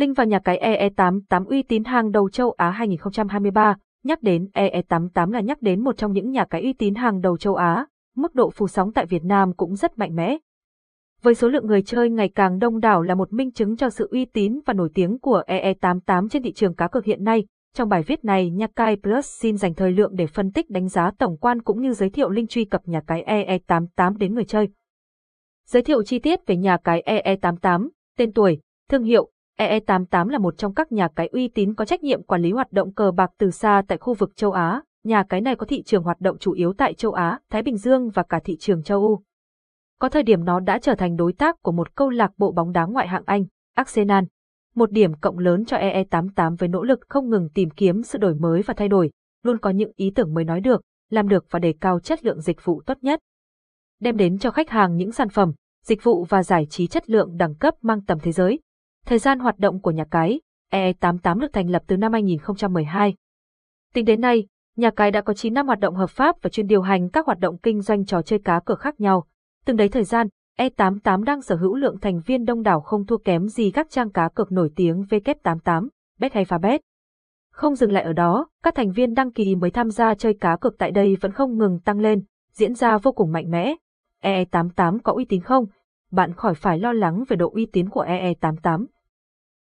Link vào nhà cái EE88 uy tín hàng đầu châu Á 2023, nhắc đến EE88 là nhắc đến một trong những nhà cái uy tín hàng đầu châu Á, mức độ phủ sóng tại Việt Nam cũng rất mạnh mẽ. Với số lượng người chơi ngày càng đông đảo là một minh chứng cho sự uy tín và nổi tiếng của EE88 trên thị trường cá cược hiện nay. Trong bài viết này, nhà cái Plus xin dành thời lượng để phân tích đánh giá tổng quan cũng như giới thiệu link truy cập nhà cái EE88 đến người chơi. Giới thiệu chi tiết về nhà cái EE88, tên tuổi, thương hiệu, EE88 là một trong các nhà cái uy tín có trách nhiệm quản lý hoạt động cờ bạc từ xa tại khu vực châu Á. Nhà cái này có thị trường hoạt động chủ yếu tại châu Á, Thái Bình Dương và cả thị trường châu Âu. Có thời điểm nó đã trở thành đối tác của một câu lạc bộ bóng đá ngoại hạng Anh, Arsenal. Một điểm cộng lớn cho EE88 với nỗ lực không ngừng tìm kiếm sự đổi mới và thay đổi, luôn có những ý tưởng mới nói được, làm được và đề cao chất lượng dịch vụ tốt nhất. Đem đến cho khách hàng những sản phẩm, dịch vụ và giải trí chất lượng đẳng cấp mang tầm thế giới. Thời gian hoạt động của nhà cái, e88 được thành lập từ năm 2012. Tính đến nay, nhà cái đã có 9 năm hoạt động hợp pháp và chuyên điều hành các hoạt động kinh doanh trò chơi cá cược khác nhau. Từng đấy thời gian, E88 đang sở hữu lượng thành viên đông đảo không thua kém gì các trang cá cược nổi tiếng W88, Bet hay Fabet. Không dừng lại ở đó, các thành viên đăng ký mới tham gia chơi cá cược tại đây vẫn không ngừng tăng lên, diễn ra vô cùng mạnh mẽ. E88 có uy tín không? Bạn khỏi phải lo lắng về độ uy tín của EE88.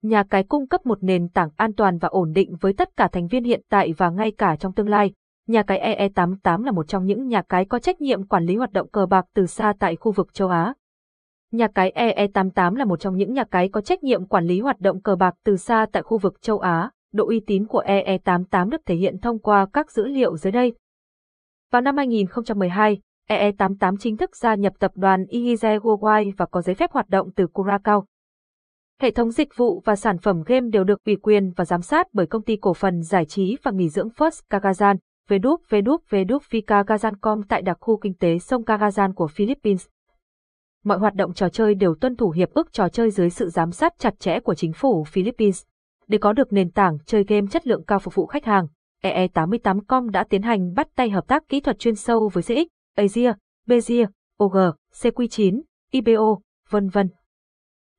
Nhà cái cung cấp một nền tảng an toàn và ổn định với tất cả thành viên hiện tại và ngay cả trong tương lai. Nhà cái EE88 là một trong những nhà cái có trách nhiệm quản lý hoạt động cờ bạc từ xa tại khu vực châu Á. Nhà cái EE88 là một trong những nhà cái có trách nhiệm quản lý hoạt động cờ bạc từ xa tại khu vực châu Á. Độ uy tín của EE88 được thể hiện thông qua các dữ liệu dưới đây. Vào năm 2012, EE88 chính thức gia nhập tập đoàn Ihize Worldwide và có giấy phép hoạt động từ Curacao. Hệ thống dịch vụ và sản phẩm game đều được ủy quyền và giám sát bởi công ty cổ phần giải trí và nghỉ dưỡng First Kagazan, www.vika tại đặc khu kinh tế sông Kagazan của Philippines. Mọi hoạt động trò chơi đều tuân thủ hiệp ước trò chơi dưới sự giám sát chặt chẽ của chính phủ Philippines. Để có được nền tảng chơi game chất lượng cao phục vụ khách hàng, EE88com đã tiến hành bắt tay hợp tác kỹ thuật chuyên sâu với CX, Asia, Bezier, OG, CQ9, IBO, vân vân.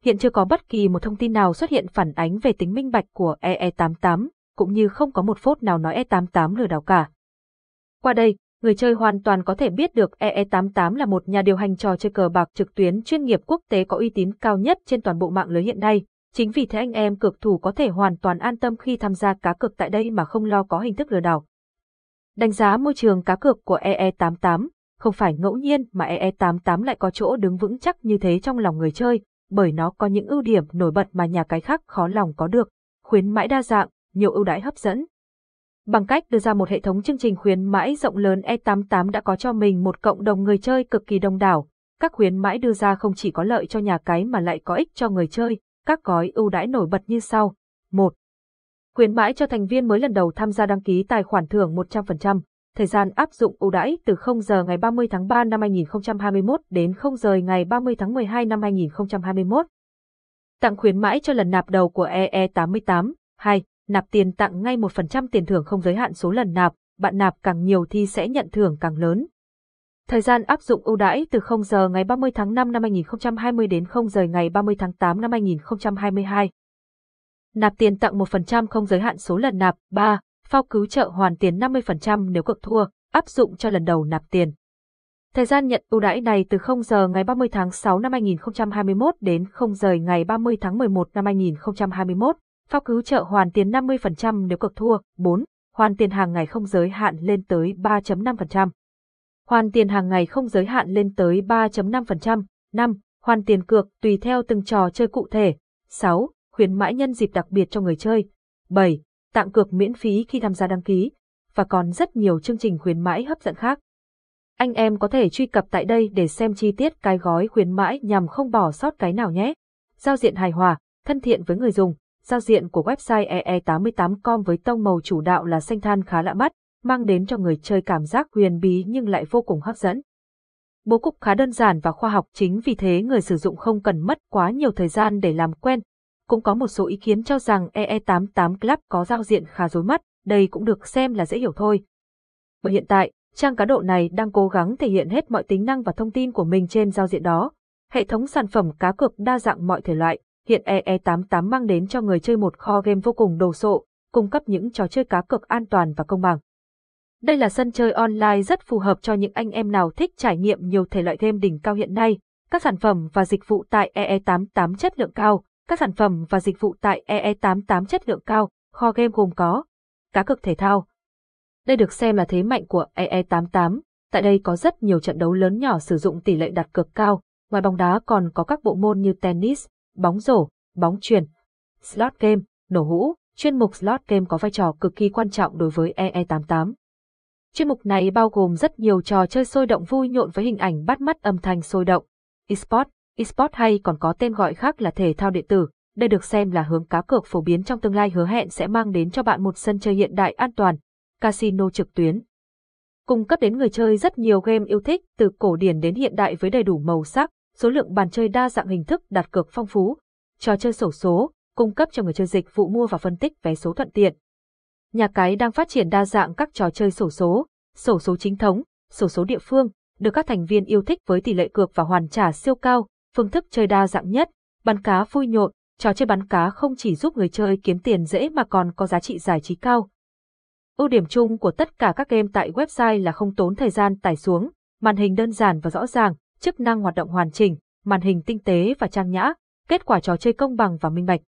Hiện chưa có bất kỳ một thông tin nào xuất hiện phản ánh về tính minh bạch của EE88, cũng như không có một phốt nào nói E88 lừa đảo cả. Qua đây, người chơi hoàn toàn có thể biết được EE88 là một nhà điều hành trò chơi cờ bạc trực tuyến chuyên nghiệp quốc tế có uy tín cao nhất trên toàn bộ mạng lưới hiện nay. Chính vì thế anh em cược thủ có thể hoàn toàn an tâm khi tham gia cá cược tại đây mà không lo có hình thức lừa đảo. Đánh giá môi trường cá cược của EE88 không phải ngẫu nhiên mà EE88 lại có chỗ đứng vững chắc như thế trong lòng người chơi, bởi nó có những ưu điểm nổi bật mà nhà cái khác khó lòng có được, khuyến mãi đa dạng, nhiều ưu đãi hấp dẫn. Bằng cách đưa ra một hệ thống chương trình khuyến mãi rộng lớn E88 đã có cho mình một cộng đồng người chơi cực kỳ đông đảo. Các khuyến mãi đưa ra không chỉ có lợi cho nhà cái mà lại có ích cho người chơi, các gói ưu đãi nổi bật như sau. 1. Khuyến mãi cho thành viên mới lần đầu tham gia đăng ký tài khoản thưởng 100%. Thời gian áp dụng ưu đãi từ 0 giờ ngày 30 tháng 3 năm 2021 đến 0 giờ ngày 30 tháng 12 năm 2021. Tặng khuyến mãi cho lần nạp đầu của EE88. 2 nạp tiền tặng ngay 1% tiền thưởng không giới hạn số lần nạp, bạn nạp càng nhiều thì sẽ nhận thưởng càng lớn. Thời gian áp dụng ưu đãi từ 0 giờ ngày 30 tháng 5 năm 2020 đến 0 giờ ngày 30 tháng 8 năm 2022. Nạp tiền tặng 1% không giới hạn số lần nạp. 3. Phao cứu trợ hoàn tiền 50% nếu cược thua, áp dụng cho lần đầu nạp tiền. Thời gian nhận ưu đãi này từ 0 giờ ngày 30 tháng 6 năm 2021 đến 0 giờ ngày 30 tháng 11 năm 2021. Phao cứu trợ hoàn tiền 50% nếu cược thua. 4. Hoàn tiền hàng ngày không giới hạn lên tới 3.5%. Hoàn tiền hàng ngày không giới hạn lên tới 3.5%. 5. Hoàn tiền cược tùy theo từng trò chơi cụ thể. 6. Khuyến mãi nhân dịp đặc biệt cho người chơi. 7. Tặng cược miễn phí khi tham gia đăng ký. Và còn rất nhiều chương trình khuyến mãi hấp dẫn khác. Anh em có thể truy cập tại đây để xem chi tiết cái gói khuyến mãi nhằm không bỏ sót cái nào nhé. Giao diện hài hòa, thân thiện với người dùng giao diện của website EE88com với tông màu chủ đạo là xanh than khá lạ mắt, mang đến cho người chơi cảm giác huyền bí nhưng lại vô cùng hấp dẫn. Bố cục khá đơn giản và khoa học chính vì thế người sử dụng không cần mất quá nhiều thời gian để làm quen. Cũng có một số ý kiến cho rằng EE88 Club có giao diện khá rối mắt, đây cũng được xem là dễ hiểu thôi. Bởi hiện tại, trang cá độ này đang cố gắng thể hiện hết mọi tính năng và thông tin của mình trên giao diện đó. Hệ thống sản phẩm cá cược đa dạng mọi thể loại, hiện EE88 mang đến cho người chơi một kho game vô cùng đồ sộ, cung cấp những trò chơi cá cược an toàn và công bằng. Đây là sân chơi online rất phù hợp cho những anh em nào thích trải nghiệm nhiều thể loại game đỉnh cao hiện nay. Các sản phẩm và dịch vụ tại EE88 chất lượng cao, các sản phẩm và dịch vụ tại EE88 chất lượng cao, kho game gồm có cá cược thể thao. Đây được xem là thế mạnh của EE88, tại đây có rất nhiều trận đấu lớn nhỏ sử dụng tỷ lệ đặt cược cao, ngoài bóng đá còn có các bộ môn như tennis, bóng rổ, bóng chuyền, slot game, nổ hũ, chuyên mục slot game có vai trò cực kỳ quan trọng đối với EE88. Chuyên mục này bao gồm rất nhiều trò chơi sôi động vui nhộn với hình ảnh bắt mắt âm thanh sôi động. Esport, Esport hay còn có tên gọi khác là thể thao điện tử, đây được xem là hướng cá cược phổ biến trong tương lai hứa hẹn sẽ mang đến cho bạn một sân chơi hiện đại an toàn, casino trực tuyến. Cung cấp đến người chơi rất nhiều game yêu thích từ cổ điển đến hiện đại với đầy đủ màu sắc, số lượng bàn chơi đa dạng hình thức đặt cược phong phú, trò chơi sổ số, cung cấp cho người chơi dịch vụ mua và phân tích vé số thuận tiện. Nhà cái đang phát triển đa dạng các trò chơi sổ số, sổ số chính thống, sổ số địa phương, được các thành viên yêu thích với tỷ lệ cược và hoàn trả siêu cao, phương thức chơi đa dạng nhất, bắn cá vui nhộn, trò chơi bắn cá không chỉ giúp người chơi kiếm tiền dễ mà còn có giá trị giải trí cao. Ưu điểm chung của tất cả các game tại website là không tốn thời gian tải xuống, màn hình đơn giản và rõ ràng, chức năng hoạt động hoàn chỉnh, màn hình tinh tế và trang nhã, kết quả trò chơi công bằng và minh bạch.